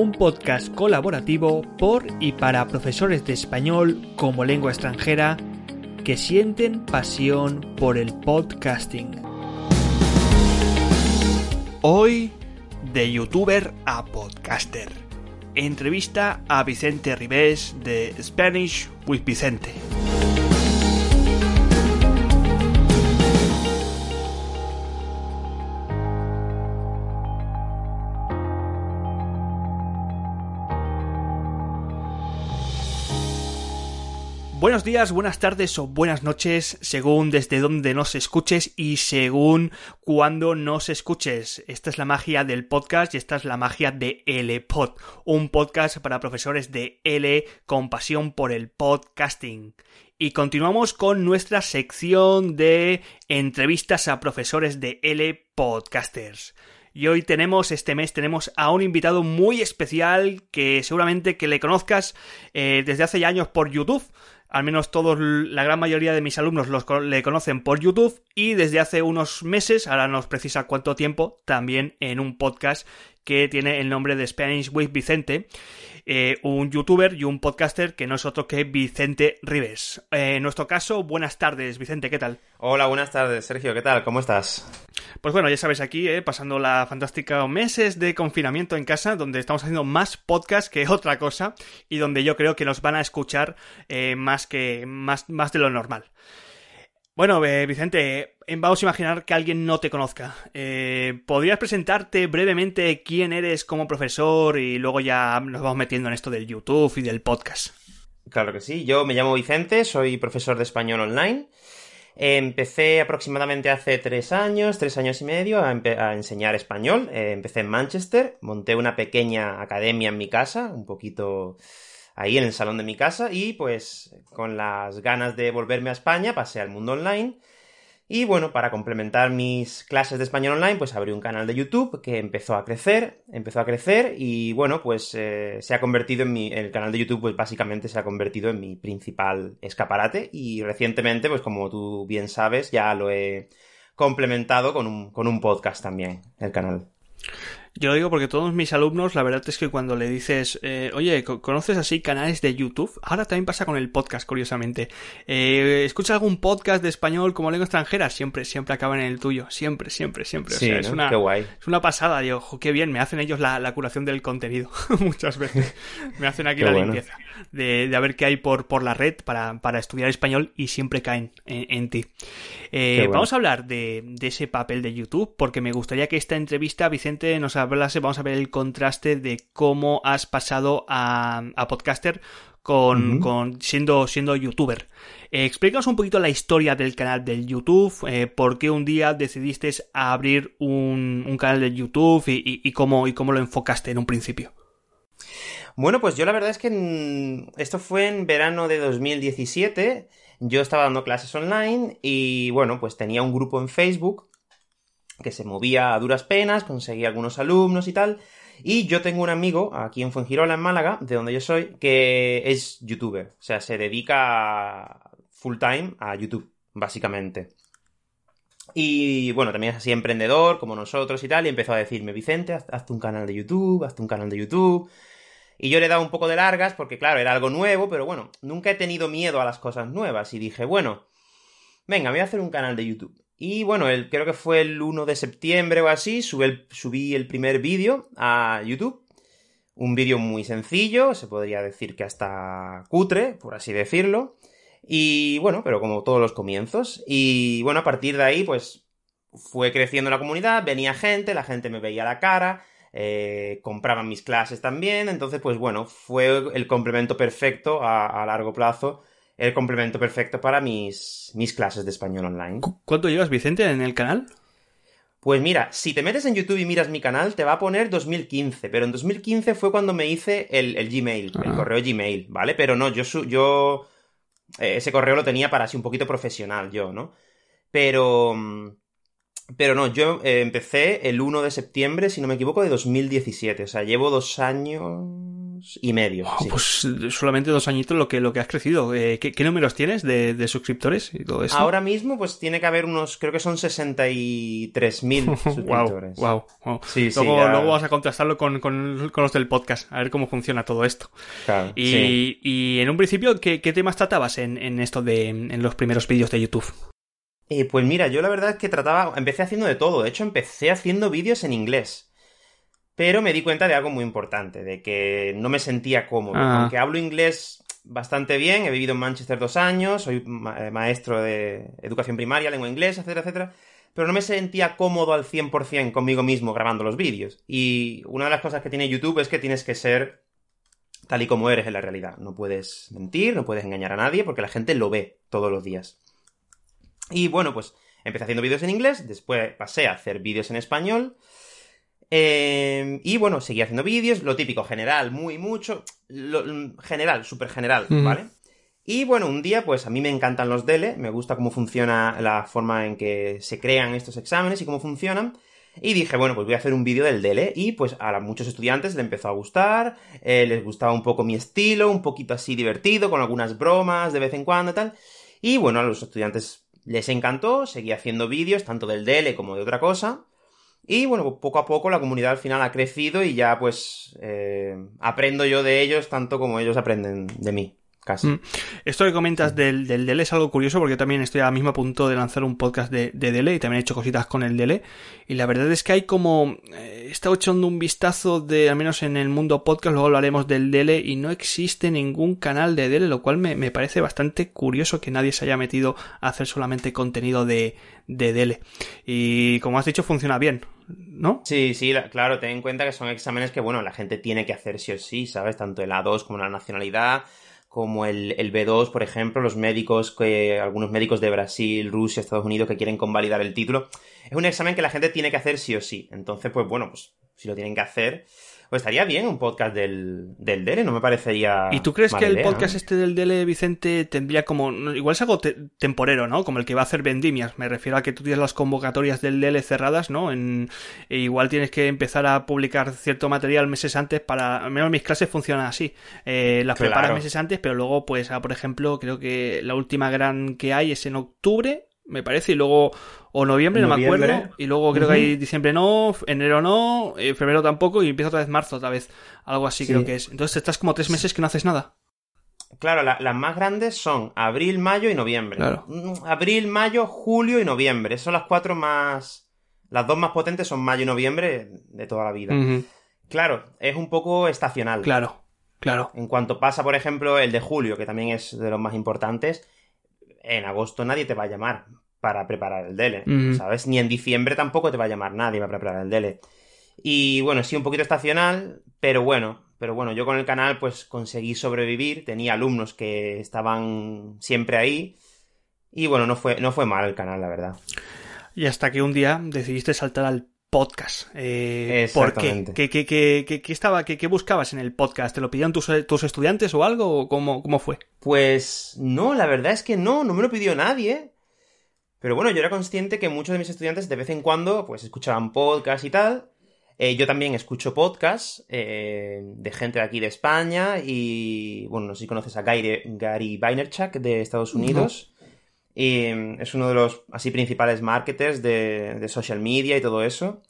un podcast colaborativo por y para profesores de español como lengua extranjera que sienten pasión por el podcasting. Hoy, de youtuber a podcaster. Entrevista a Vicente Ribés de Spanish with Vicente. Buenos días, buenas tardes o buenas noches, según desde donde nos escuches y según cuando nos escuches. Esta es la magia del podcast y esta es la magia de LPod, un podcast para profesores de L con pasión por el podcasting. Y continuamos con nuestra sección de entrevistas a profesores de L podcasters. Y hoy tenemos, este mes tenemos a un invitado muy especial que seguramente que le conozcas eh, desde hace ya años por YouTube al menos todos, la gran mayoría de mis alumnos los, le conocen por YouTube y desde hace unos meses, ahora nos precisa cuánto tiempo, también en un podcast que tiene el nombre de Spanish with Vicente, eh, un youtuber y un podcaster que no es otro que Vicente Rives. Eh, en nuestro caso, buenas tardes, Vicente, ¿qué tal? Hola, buenas tardes, Sergio, ¿qué tal? ¿Cómo estás? Pues bueno, ya sabes, aquí, eh, pasando la fantástica meses de confinamiento en casa, donde estamos haciendo más podcast que otra cosa y donde yo creo que nos van a escuchar eh, más que más, más de lo normal. Bueno, eh, Vicente, vamos a imaginar que alguien no te conozca. ¿Podrías presentarte brevemente quién eres como profesor y luego ya nos vamos metiendo en esto del YouTube y del podcast? Claro que sí, yo me llamo Vicente, soy profesor de español online. Empecé aproximadamente hace tres años, tres años y medio, a, enseñar español. Eh, empecé en Manchester, monté una pequeña academia en mi casa, un poquito ahí en el salón de mi casa, y pues con las ganas de volverme a España pasé al mundo online y bueno, para complementar mis clases de español online, pues abrí un canal de YouTube que empezó a crecer, empezó a crecer y bueno, pues eh, se ha convertido en mi, el canal de YouTube pues básicamente se ha convertido en mi principal escaparate y recientemente, pues como tú bien sabes, ya lo he complementado con un, con un podcast también, el canal. Yo lo digo porque todos mis alumnos, la verdad es que cuando le dices, eh, oye, ¿conoces así canales de YouTube? Ahora también pasa con el podcast, curiosamente. Eh, ¿Escuchas algún podcast de español como lengua extranjera? Siempre, siempre acaban en el tuyo. Siempre, siempre, siempre. Sí, es, una, qué guay. es una pasada. Digo, qué bien, me hacen ellos la, curación del contenido. Muchas veces. Me hacen aquí la limpieza. De, de, a ver qué hay por, por la red para, para estudiar español y siempre caen en, ti. Eh, vamos a hablar de, de ese papel de YouTube porque me gustaría que esta entrevista, Vicente, nos vamos a ver el contraste de cómo has pasado a, podcaster con, siendo, siendo youtuber. Eh, explícanos un poquito la historia del canal del YouTube, eh, por qué un día decidiste abrir un, canal de YouTube y, cómo, y cómo lo enfocaste en un principio. Bueno, pues yo la verdad es que esto fue en verano de 2017. Yo estaba dando clases online y bueno, pues tenía un grupo en Facebook que se movía a duras penas, conseguía algunos alumnos y tal. Y yo tengo un amigo aquí en Fuengirola, en Málaga, de donde yo soy, que es youtuber. O sea, se dedica full time a YouTube, básicamente. Y bueno, también es así emprendedor, como nosotros y tal, y empezó a decirme, Vicente, hazte un canal de YouTube, hazte un canal de YouTube. Y yo le daba un poco de largas, porque claro, era algo nuevo, pero bueno, nunca he tenido miedo a las cosas nuevas. Y dije, bueno, venga, voy a hacer un canal de YouTube. Y bueno, el, creo que fue el 1 de septiembre o así, subí el, primer vídeo a YouTube. Un vídeo muy sencillo, se podría decir que hasta cutre, por así decirlo. Y bueno, pero como todos los comienzos. Y bueno, a partir de ahí, pues fue creciendo la comunidad, venía gente, la gente me veía la cara, eh, compraban mis clases también. Entonces, pues bueno, fue el complemento perfecto a largo plazo el complemento perfecto para mis, mis clases de español online. ¿Cuánto llevas, Vicente, en el canal? Pues mira, si te metes en YouTube y miras mi canal, te va a poner 2015, pero en 2015 fue cuando me hice el, Gmail, el correo Gmail, ¿vale? Pero no, yo, yo eh, ese correo lo tenía para así un poquito profesional yo, ¿no? Pero... Mm, pero no, yo eh, empecé el 1 de septiembre, si no me equivoco, de 2017. O sea, llevo dos años años y medio. Oh, sí. Pues solamente dos añitos lo que, lo que has crecido. Eh, ¿qué, qué números tienes de, de suscriptores y todo eso? Ahora mismo, pues tiene que haber unos, creo que son 63.000 suscriptores. wow, wow. Sí, sí, luego, ya- luego vas a contrastarlo con, con- con los del podcast, a ver cómo funciona todo esto. Claro, Y, sí. y en un principio, ¿qué, qué temas tratabas en, en esto de en los primeros vídeos de YouTube? Eh, pues mira, yo la verdad es que trataba, empecé haciendo de todo. De hecho, empecé haciendo vídeos en inglés. Pero me di cuenta de algo muy importante, de que no me sentía cómodo. Ah. Aunque hablo inglés bastante bien, he vivido en Manchester dos años, soy ma- eh, maestro de educación primaria, lengua inglesa, etcétera, etcétera. Pero no me sentía cómodo al 100% conmigo mismo grabando los vídeos. Y una de las cosas que tiene YouTube es que tienes que ser tal y como eres en la realidad. No puedes mentir, no puedes engañar a nadie, porque la gente lo ve todos los días. Y bueno, pues empecé haciendo vídeos en inglés, después pasé a hacer vídeos en español. Eh, y bueno, seguí haciendo vídeos, lo típico, general, muy mucho. lo- mm, general, súper general. ¿vale? Y bueno, un día, pues a mí me encantan los DELE, me gusta cómo funciona la forma en que se crean estos exámenes y cómo funcionan. Y dije, bueno, pues voy a hacer un vídeo del DELE. Y pues a muchos estudiantes le empezó a gustar, eh, les gustaba un poco mi estilo, un poquito así divertido, con algunas bromas de vez en cuando y tal. Y bueno, a los estudiantes les encantó, seguí haciendo vídeos, tanto del DELE como de otra cosa. Y bueno, poco a poco la comunidad al final ha crecido y ya pues eh, aprendo yo de ellos tanto como ellos aprenden de mí, casi. Mm. Esto que comentas del, del DL es algo curioso porque yo también estoy ahora mismo a punto de lanzar un podcast de, de DL y también he hecho cositas con el DL y la verdad es que hay como eh, he estado echando un vistazo de al menos en el mundo podcast luego hablaremos del DL y no existe ningún canal de DL lo cual me, me parece bastante curioso que nadie se haya metido a hacer solamente contenido de, de DL y como has dicho funciona bien ¿no? Sí, sí, la- claro, ten en cuenta que son exámenes que, bueno, la gente tiene que hacer sí o sí, ¿sabes? Tanto el A2 como la nacionalidad, como el, el B2, por ejemplo, los médicos, que algunos médicos de Brasil, Rusia, Estados Unidos que quieren convalidar el título. Es un examen que la gente tiene que hacer sí o sí. Entonces, pues bueno, pues si lo tienen que hacer, pues estaría bien un podcast del, del DELE, no me parecería. ¿Y tú crees que el idea, podcast ¿no? este del DL Vicente tendría como. Igual es algo te- temporero, ¿no? Como el que va a hacer vendimias. Me refiero a que tú tienes las convocatorias del DL cerradas, ¿no? En, e igual tienes que empezar a publicar cierto material meses antes para. Al menos mis clases funcionan así. Eh, las Claro. preparas meses antes, pero luego, pues, ah, por ejemplo, creo que la última gran que hay es en octubre. Me parece, y luego, o noviembre, no me acuerdo, y luego creo que hay diciembre no, enero no, eh, febrero tampoco, y empieza otra vez marzo otra vez, algo así Sí. creo que es. Entonces estás como tres meses que no haces nada. Claro, la- las más grandes son abril, mayo y noviembre. Claro. Mm, Abril, mayo, julio y noviembre. Son las cuatro más. Las dos más potentes son mayo y noviembre de toda la vida. Claro, es un poco estacional. Claro, claro. En cuanto pasa, por ejemplo, el de julio, que también es de los más importantes, en agosto nadie te va a llamar para preparar el DELE. ¿sabes? Ni en diciembre tampoco te va a llamar nadie para preparar el DELE. Y bueno, sí, un poquito estacional, pero bueno, pero bueno, yo con el canal pues conseguí sobrevivir, tenía alumnos que estaban siempre ahí, y bueno, no fue, no fue mal el canal, la verdad. Y hasta que un día decidiste saltar al podcast. Eh, ¿Por qué? ¿Qué, qué, qué, qué- qué estaba, qué, buscabas en el podcast? ¿Te lo pidieron tus, tus estudiantes o algo? ¿O cómo, cómo fue? Pues no, la verdad es que no, no me lo pidió nadie. Pero bueno, yo era consciente que muchos de mis estudiantes de vez en cuando pues escuchaban podcast y tal. Eh, yo también escucho podcasts eh, de gente de aquí de España y bueno, no sé si conoces a Gary, Gary Vaynerchuk de Estados Unidos. Y mm, es uno de los así principales marketers de, de social media y todo eso.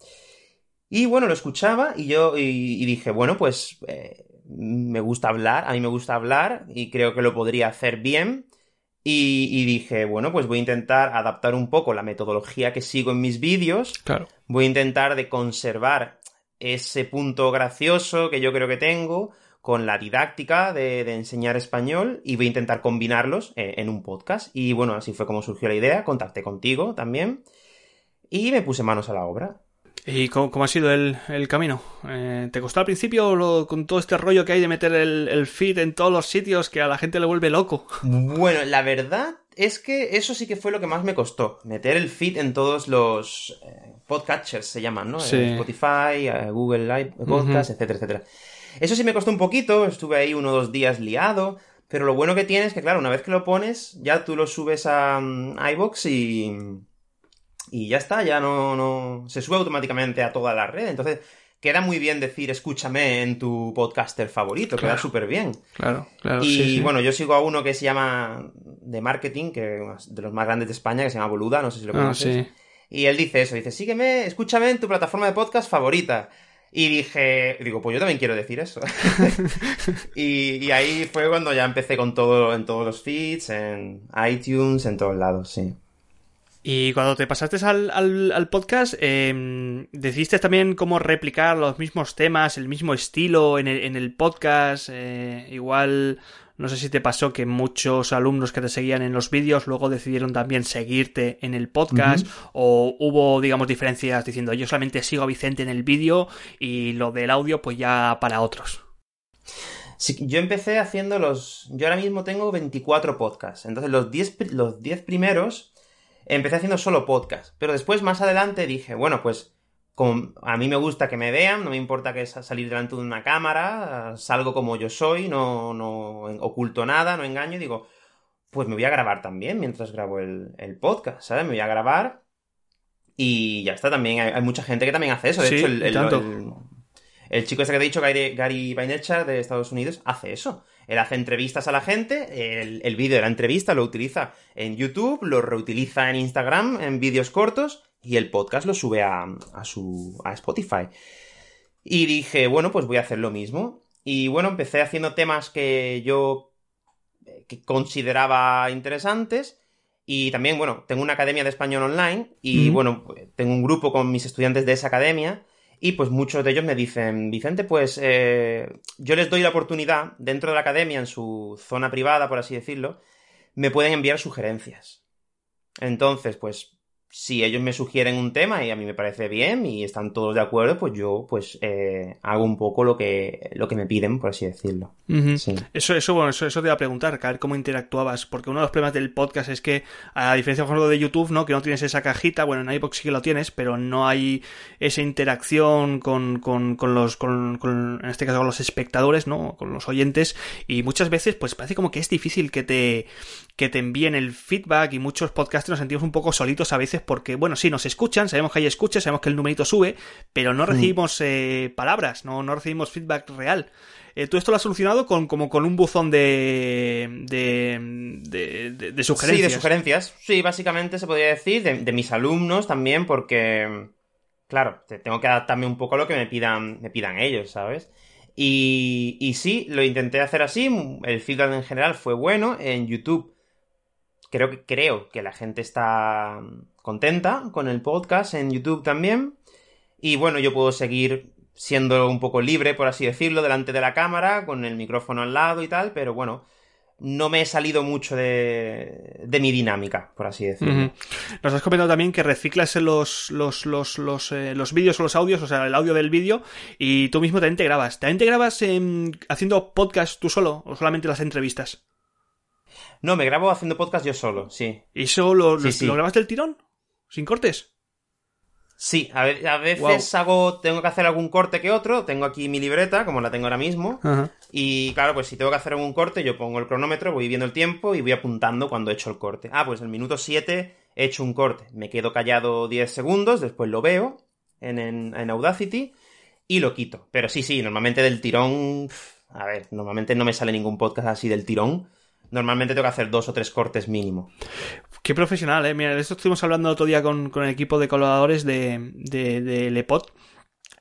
Y bueno, lo escuchaba y yo y, y dije, bueno, pues eh, me gusta hablar, a mí me gusta hablar y creo que lo podría hacer bien. Y, y dije, bueno, pues voy a intentar adaptar un poco la metodología que sigo en mis vídeos. Claro. Voy a intentar de conservar ese punto gracioso que yo creo que tengo con la didáctica de, de enseñar español y voy a intentar combinarlos eh, en un podcast. Y bueno, así fue como surgió la idea. Contacté contigo también y me puse manos a la obra. ¿Y cómo, cómo ha sido el, el camino? Eh, ¿Te costó al principio lo- con todo este rollo que hay de meter el, el feed en todos los sitios que a la gente le vuelve loco? Bueno, la verdad es que eso sí que fue lo que más me costó. Meter el feed en todos los eh, podcatchers, se llaman, ¿no? Sí. Eh, Spotify, eh, Google Live Podcast, etcétera, etcétera. Eso sí me costó un poquito, estuve ahí uno o dos días liado, pero lo bueno que tiene es que, claro, una vez que lo pones, ya tú lo subes a mm, iVoox y... Y ya está, ya no, no... Se sube automáticamente a toda la red, entonces queda muy bien decir escúchame en tu podcaster favorito, queda súper bien. Claro, claro. Y bueno, yo sigo a uno que se llama de marketing, que de los más grandes de España, que se llama Boluda, no sé si lo Ah, conoces. Y él dice eso, dice, sígueme, escúchame en tu plataforma de podcast favorita. Y dije, digo, pues yo también quiero decir eso. y, y ahí fue cuando ya empecé con todo, en todos los feeds, en iTunes, en todos lados, sí. Y cuando te pasaste al, al, al podcast, eh, ¿decidiste también cómo replicar los mismos temas, el mismo estilo en el, en el podcast? Eh, igual, no sé si te pasó que muchos alumnos que te seguían en los vídeos luego decidieron también seguirte en el podcast, o hubo, digamos, diferencias diciendo yo solamente sigo a Vicente en el vídeo y lo del audio pues ya para otros. Sí, yo empecé haciendo los... Yo ahora mismo tengo 24 podcasts. Entonces los 10, pri- los 10 primeros empecé haciendo solo podcast. Pero después, más adelante, dije, bueno, pues como a mí me gusta que me vean, no me importa que sa- salir delante de una cámara, salgo como yo soy, no, no oculto nada, no engaño, y digo, pues me voy a grabar también mientras grabo el, el podcast, ¿sabes? Me voy a grabar y ya está, también hay, hay mucha gente que también hace eso. De Sí, hecho, el, y el- tanto. el- el chico este que te he dicho, Gary, Gary Vaynerchuk de Estados Unidos, hace eso. Él hace entrevistas a la gente, el, el vídeo de la entrevista lo utiliza en YouTube, lo reutiliza en Instagram, en vídeos cortos, y el podcast lo sube a, a su, a Spotify. Y dije, bueno, pues voy a hacer lo mismo. Y bueno, empecé haciendo temas que yo eh, que consideraba interesantes. Y también, bueno, tengo una academia de español online y, bueno, tengo un grupo con mis estudiantes de esa academia y pues muchos de ellos me dicen, Vicente, pues eh, yo les doy la oportunidad dentro de la academia, en su zona privada, por así decirlo, me pueden enviar sugerencias. Entonces, pues si ellos me sugieren un tema y a mí me parece bien y están todos de acuerdo, pues yo pues eh, hago un poco lo que, lo que me piden, por así decirlo. Sí. Eso, eso, bueno, eso, eso te iba a preguntar, a ver cómo interactuabas, porque uno de los problemas del podcast es que, a diferencia, por ejemplo, de YouTube, ¿no? Que no tienes esa cajita, bueno, en iVoox sí que lo tienes, pero no hay esa interacción con, con, con los, con, con, en este caso, con los espectadores, ¿no? Con los oyentes, y muchas veces, pues parece como que es difícil que te, que te envíen el feedback, y muchos podcasters nos sentimos un poco solitos a veces porque, bueno, sí, nos escuchan, sabemos que hay escuchas, sabemos que el numerito sube, pero no recibimos eh, palabras, no, no recibimos feedback real. Eh, tú esto lo has solucionado con como con un buzón de de, de, de- de sugerencias. Sí, de sugerencias. Sí, básicamente se podría decir, de, de mis alumnos también, porque, claro, te- tengo que adaptarme un poco a lo que me pidan, me pidan ellos, ¿sabes? Y, y sí, lo intenté hacer así, el feedback en general fue bueno, en YouTube creo que, creo que la gente está contenta con el podcast, en YouTube también, y bueno, yo puedo seguir siendo un poco libre, por así decirlo, delante de la cámara, con el micrófono al lado y tal, pero bueno, no me he salido mucho de, de mi dinámica, por así decirlo. Nos has comentado también que reciclas los, los, los, los, eh, los vídeos o los audios, o sea, el audio del vídeo, y tú mismo también te grabas. ¿También te grabas haciendo podcast tú solo o solamente las entrevistas? No, me grabo haciendo podcast yo solo, sí. ¿Y eso lo, Sí, lo- sí. lo grabas del tirón? ¿Sin cortes? Sí, a, ve- a veces hago, tengo que hacer algún corte que otro, tengo aquí mi libreta, como la tengo ahora mismo, Ajá. y claro, pues si tengo que hacer algún corte, yo pongo el cronómetro, voy viendo el tiempo y voy apuntando cuando he hecho el corte. Ah, pues el minuto 7 he hecho un corte, me quedo callado 10 segundos, después lo veo en, en- en Audacity y lo quito. Pero sí, sí, normalmente del tirón, a ver, normalmente no me sale ningún podcast así del tirón. Normalmente tengo que hacer dos o tres cortes mínimo. Qué profesional, eh. Mira, de esto estuvimos hablando el otro día con, con el equipo de colaboradores de, de, de Lepod.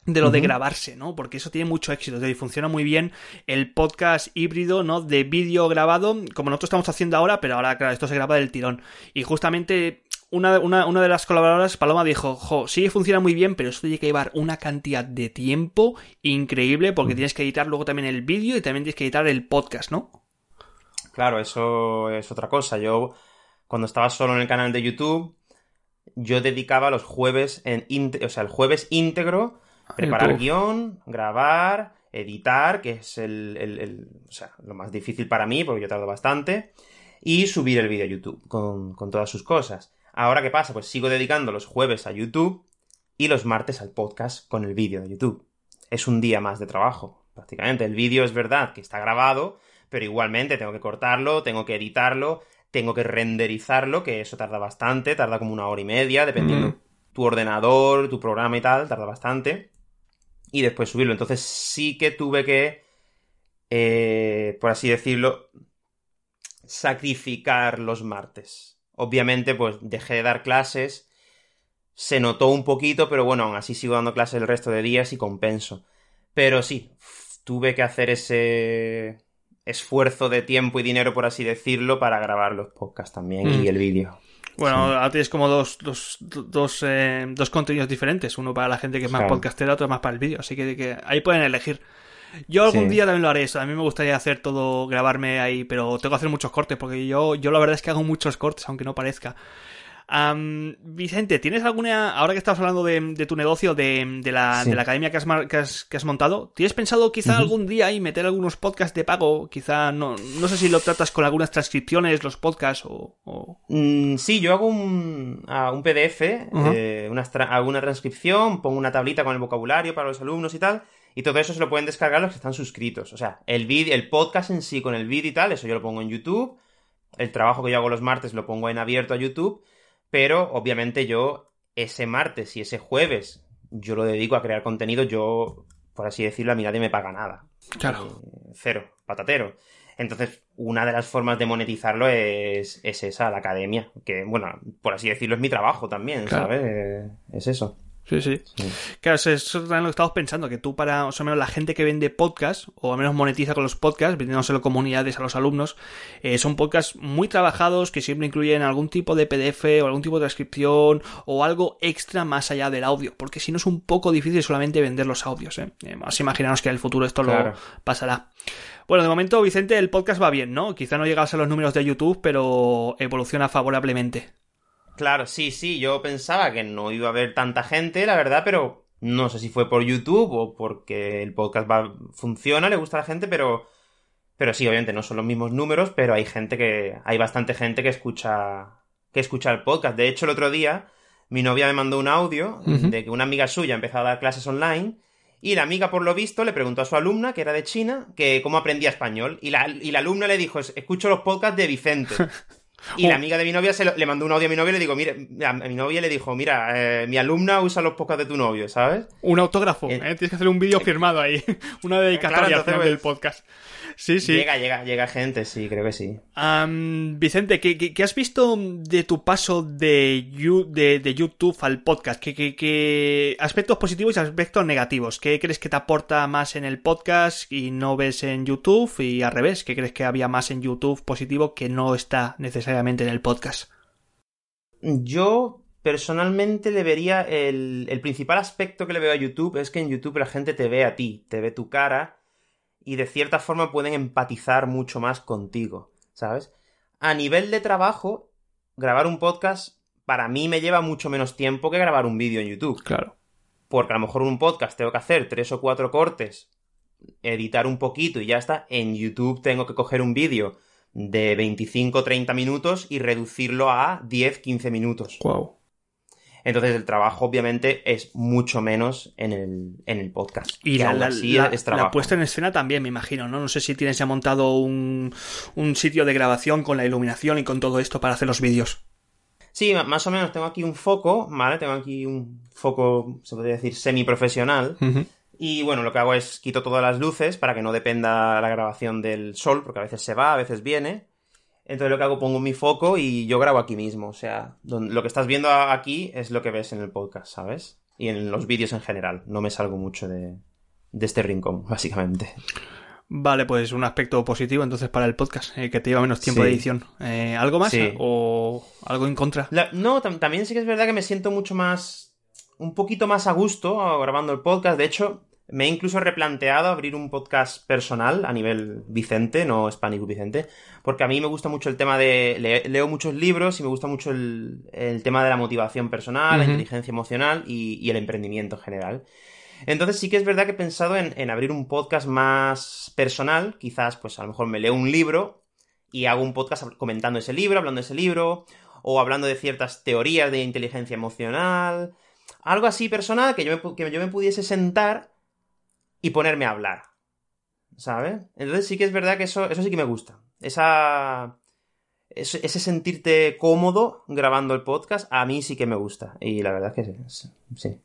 De lo de grabarse, ¿no? Porque eso tiene mucho éxito. decir, funciona muy bien el podcast híbrido, ¿no? De vídeo grabado, como nosotros estamos haciendo ahora, pero ahora, claro, esto se graba del tirón. Y justamente una, una, una de las colaboradoras, Paloma, dijo, jo, sí funciona muy bien, pero esto tiene que llevar una cantidad de tiempo increíble porque tienes que editar luego también el vídeo y también tienes que editar el podcast, ¿no? Claro, eso es otra cosa. Yo, cuando estaba solo en el canal de YouTube, yo dedicaba los jueves, en o sea, el jueves íntegro, preparar YouTube. guion, grabar, editar, que es el, el- el- o sea, lo más difícil para mí, porque yo tardo bastante, y subir el vídeo a YouTube con, con todas sus cosas. Ahora, ¿qué pasa? Pues sigo dedicando los jueves a YouTube y los martes al podcast con el vídeo de YouTube. Es un día más de trabajo, prácticamente. El vídeo es verdad que está grabado, pero igualmente tengo que cortarlo, tengo que editarlo, tengo que renderizarlo, que eso tarda bastante, tarda como una hora y media, dependiendo Mm. tu ordenador, tu programa y tal, tarda bastante. y después subirlo. Entonces sí que tuve que, eh, por así decirlo, sacrificar los martes. Obviamente, pues dejé de dar clases, se notó un poquito, pero bueno, aún así sigo dando clases el resto de días y compenso. Pero sí, tuve que hacer ese esfuerzo de tiempo y dinero, por así decirlo, para grabar los podcasts también y Mm. el vídeo. Bueno, Sí. ahora tienes como dos, dos, dos, eh, dos contenidos diferentes. Uno para la gente que es más Claro. podcastera, otro más para el vídeo. Así que, que ahí pueden elegir. Yo algún Sí. día también lo haré eso. A mí me gustaría hacer todo, grabarme ahí, pero tengo que hacer muchos cortes, porque yo, yo la verdad es que hago muchos cortes, aunque no parezca. Vicente, ¿tienes alguna, ahora que estás hablando de, de tu negocio, de, de la, Sí. de la academia que has, que has, que has montado, ¿tienes pensado quizá algún día ahí meter algunos podcasts de pago? Quizá, no, no sé si lo tratas con algunas transcripciones, los podcasts o... o- Mm, sí, yo hago un, un PDF, eh, una tra- hago una transcripción, pongo una tablita con el vocabulario para los alumnos y tal, y todo eso se lo pueden descargar los que están suscritos. O sea, el, vid- el podcast en sí con el vídeo y tal, eso yo lo pongo en YouTube. El trabajo que yo hago los martes lo pongo en abierto a YouTube, pero obviamente yo ese martes y ese jueves yo lo dedico a crear contenido, yo, por así decirlo, a mí nadie me paga nada. Claro. Eh, cero, patatero. Entonces, una de las formas de monetizarlo es, es esa, la academia. Que, bueno, por así decirlo, es mi trabajo también, Claro. ¿sabes? Es eso. Sí, sí. Sí. Claro, eso es también lo que estamos pensando, que tú para, o sea, menos la gente que vende podcast, o al menos monetiza con los podcasts, vendiéndoselo comunidades a los alumnos, eh, son podcasts muy trabajados que siempre incluyen algún tipo de PDF o algún tipo de transcripción o algo extra más allá del audio, porque si no es un poco difícil solamente vender los audios, ¿eh? Eh, Más imaginaros que en el futuro esto Claro. lo pasará. Bueno, de momento, Vicente, el podcast va bien, ¿no? Quizá no llegas a los números de YouTube, pero evoluciona favorablemente. Claro, sí, sí, yo pensaba que no iba a haber tanta gente, la verdad, pero no sé si fue por YouTube o porque el podcast va, funciona, le gusta a la gente, pero, pero sí, obviamente no son los mismos números, pero hay gente que, hay bastante gente que escucha, que escucha el podcast. De hecho, el otro día, mi novia me mandó un audio de que una amiga suya empezó a dar clases online y la amiga, por lo visto, le preguntó a su alumna, que era de China, que cómo aprendía español. Y la, y la alumna le dijo, escucho los podcasts de Vicente. Y la Oh. amiga de mi novia se lo- le mandó un audio a mi novia y le digo, mira, a mi novia le dijo, mira, eh, mi alumna usa los podcasts de tu novio, ¿sabes? Un autógrafo, Eh, ¿eh? Tienes que hacer un vídeo firmado ahí. Una dedicatoria Claro, del podcast. Sí, sí. Llega, llega, llega gente, sí, creo que sí. Vicente, ¿qué, qué, qué has visto de tu paso de, You- de, de YouTube al podcast? ¿Qué, qué, qué aspectos positivos y aspectos negativos? ¿Qué crees que te aporta más en el podcast y no ves en YouTube? Y al revés, ¿qué crees que había más en YouTube positivo que no está necesariamente en el podcast? Yo personalmente le vería el, el principal aspecto que le veo a YouTube es que en YouTube la gente te ve a ti, te ve tu cara y de cierta forma pueden empatizar mucho más contigo, ¿sabes? A nivel de trabajo, grabar un podcast para mí me lleva mucho menos tiempo que grabar un vídeo en YouTube. Claro. Porque a lo mejor en un podcast tengo que hacer tres o cuatro cortes, editar un poquito y ya está. En YouTube tengo que coger un vídeo de 25 o 30 minutos y reducirlo a 10, 15 minutos. Wow. Entonces el trabajo obviamente es mucho menos en el, en el podcast. Y que la, aún la- así la- es la trabajo. puesta en escena también, me imagino, ¿no? No sé si tienes ya montado un, un sitio de grabación con la iluminación y con todo esto para hacer los vídeos. Sí, más o menos tengo aquí un foco, ¿vale? Tengo aquí un foco, se podría decir, semiprofesional. Y bueno, lo que hago es quito todas las luces para que no dependa la grabación del sol, porque a veces se va, a veces viene. Entonces lo que hago, pongo mi foco y yo grabo aquí mismo. O sea, lo que estás viendo aquí es lo que ves en el podcast, ¿sabes? Y en los vídeos en general. No me salgo mucho de, de este rincón, básicamente. Vale, pues un aspecto positivo entonces para el podcast, eh, que te lleva menos tiempo Sí. de edición. Eh, ¿Algo más Sí. o algo en contra? La- no, tam- también sí que es verdad que me siento mucho más. un poquito más a gusto ah, grabando el podcast. De hecho, me he incluso replanteado abrir un podcast personal a nivel Vicente, no Spanish Vicente, porque a mí me gusta mucho el tema de. le- leo muchos libros y me gusta mucho el, el tema de la motivación personal, la inteligencia emocional y, y el emprendimiento en general. Entonces sí que es verdad que he pensado en, en abrir un podcast más personal, quizás pues a lo mejor me leo un libro y hago un podcast comentando ese libro, hablando de ese libro, o hablando de ciertas teorías de inteligencia emocional, algo así personal que yo me, que yo me pudiese sentar y ponerme a hablar, ¿sabes? Entonces sí que es verdad que eso, eso sí que me gusta, esa... Ese, sentirte cómodo grabando el podcast, a mí sí que me gusta. Y la verdad es que sí. sí.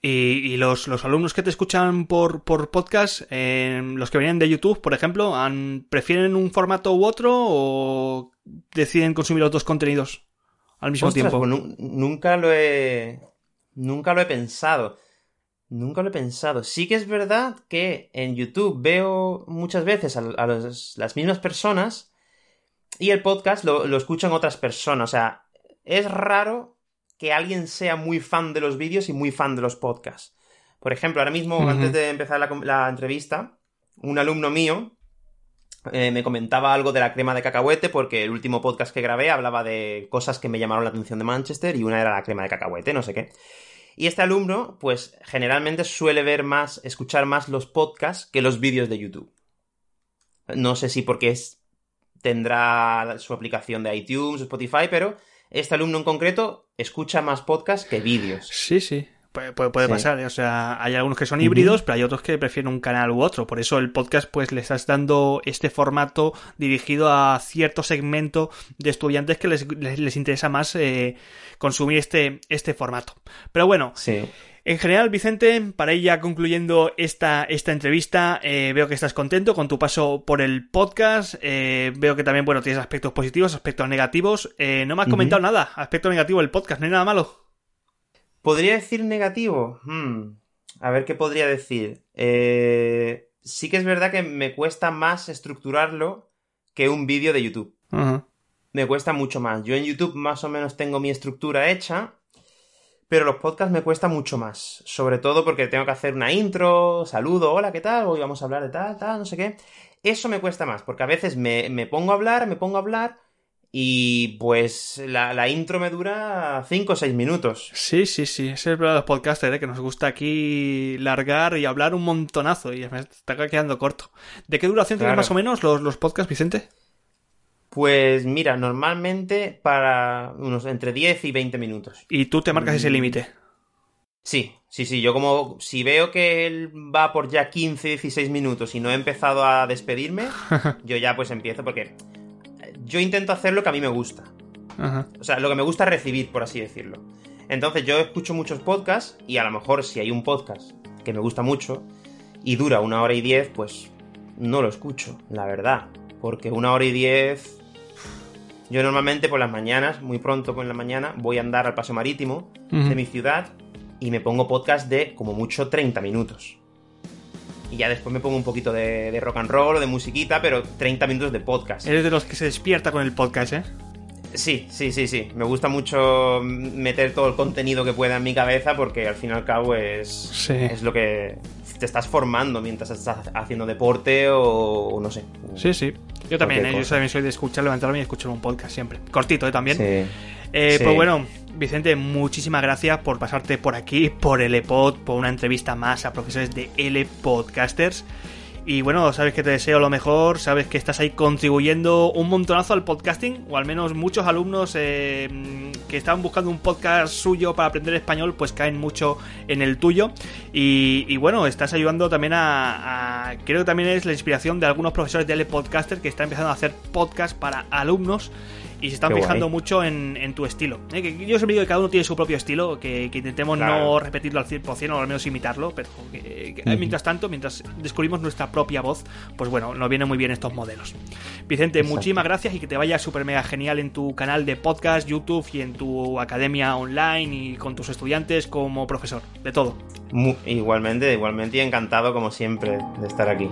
Y, los, los, alumnos que te escuchan por, por podcast, eh, los que vienen de YouTube, por ejemplo, han, ¿prefieren un formato u otro o deciden consumir los dos contenidos al mismo tiempo? Pues nunca lo he. Nunca lo he pensado. Nunca lo he pensado. Sí que es verdad que en YouTube veo muchas veces a, las mismas personas y el podcast lo, lo escuchan otras personas. O sea, es raro que alguien sea muy fan de los vídeos y muy fan de los podcasts. Por ejemplo, ahora mismo, antes de empezar la, entrevista, un alumno mío eh, me comentaba algo de la crema de cacahuete porque el último podcast que grabé hablaba de cosas que me llamaron la atención de Manchester y una era la crema de cacahuete, no sé qué. Y este alumno, pues generalmente suele ver más, escuchar más los podcasts que los vídeos de YouTube. No sé si porque es, tendrá su aplicación de iTunes, Spotify, pero este alumno en concreto escucha más podcasts que vídeos. Sí, sí. Puede, puede, pasar, ¿eh? o sea, hay algunos que son híbridos, pero hay otros que prefieren un canal u otro. Por eso el podcast, pues, le estás dando este formato dirigido a cierto segmento de estudiantes que les, interesa más eh, consumir este, este formato. Pero bueno, sí. En general, Vicente, para ir ya concluyendo esta, esta entrevista, eh, veo que estás contento con tu paso por el podcast. Eh, veo que también, bueno, tienes aspectos positivos, aspectos negativos. Eh, no me has comentado nada, aspecto negativo del podcast, no hay nada malo. ¿Podría decir negativo? Hmm, a ver qué podría decir. sí que es verdad que me cuesta más estructurarlo que un vídeo de YouTube. Me cuesta mucho más. Yo en YouTube más o menos tengo mi estructura hecha pero los podcasts me cuesta mucho más. Sobre todo porque tengo que hacer una intro, saludo, hola, ¿qué tal? Hoy vamos a hablar de tal, tal, no sé qué. Eso me cuesta más, porque a veces me, pongo a hablar, me pongo a hablar y pues la, intro me dura 5 o 6 minutos. Sí, sí, sí. Ese es el problema de los podcasters, ¿eh? que nos gusta aquí largar y hablar un montonazo y me está quedando corto. ¿De qué duración tienen más o menos los, los podcasts, Vicente? Pues mira, normalmente para unos entre 10 y 20 minutos. ¿Y tú te marcas ese mm. límite? Sí, sí, sí. Yo como si veo que él va por ya 15, 16 minutos y no he empezado a despedirme, yo ya pues empiezo porque yo intento hacer lo que a mí me gusta. O sea, lo que me gusta recibir, por así decirlo. Entonces yo escucho muchos podcasts y a lo mejor si hay un podcast que me gusta mucho y dura una hora y diez, pues no lo escucho, la verdad. Porque una hora y diez yo normalmente por las mañanas, muy pronto por la mañana, voy a andar al paso marítimo de mi ciudad y me pongo podcast de como mucho 30 minutos. Y ya después me pongo un poquito de, rock and roll o de musiquita, pero 30 minutos de podcast. Eres de los que se despierta con el podcast, ¿eh? Sí, sí, sí, sí. Me gusta mucho meter todo el contenido que pueda en mi cabeza porque al fin y al cabo es, es lo que te estás formando mientras estás haciendo deporte o no sé. Sí, sí. Yo también, ¿eh? yo también soy de escuchar, levantarme y escuchar un podcast siempre. Cortito, ¿eh? También. Eh, pues bueno, Vicente, muchísimas gracias por pasarte por aquí, por el EPOD, por una entrevista más a profesores de L Podcasters. Y bueno, sabes que te deseo lo mejor, sabes que estás ahí contribuyendo un montonazo al podcasting, o al menos muchos alumnos eh, que estaban buscando un podcast suyo para aprender español, pues caen mucho en el tuyo. Y, bueno, estás ayudando también a, Creo que también es la inspiración de algunos profesores de L Podcaster que están empezando a hacer podcast para alumnos y se están fijando mucho en, tu estilo. ¿eh? Que yo siempre digo que cada uno tiene su propio estilo, que, intentemos no repetirlo al 100% o al menos imitarlo, pero que, mientras tanto, mientras descubrimos nuestra propia voz, pues bueno, nos vienen muy bien estos modelos. Vicente, muchísimas gracias y que te vaya súper mega genial en tu canal de podcast, YouTube y en tu academia online y con tus estudiantes como profesor, de todo. igualmente, igualmente y encantado como siempre de estar aquí.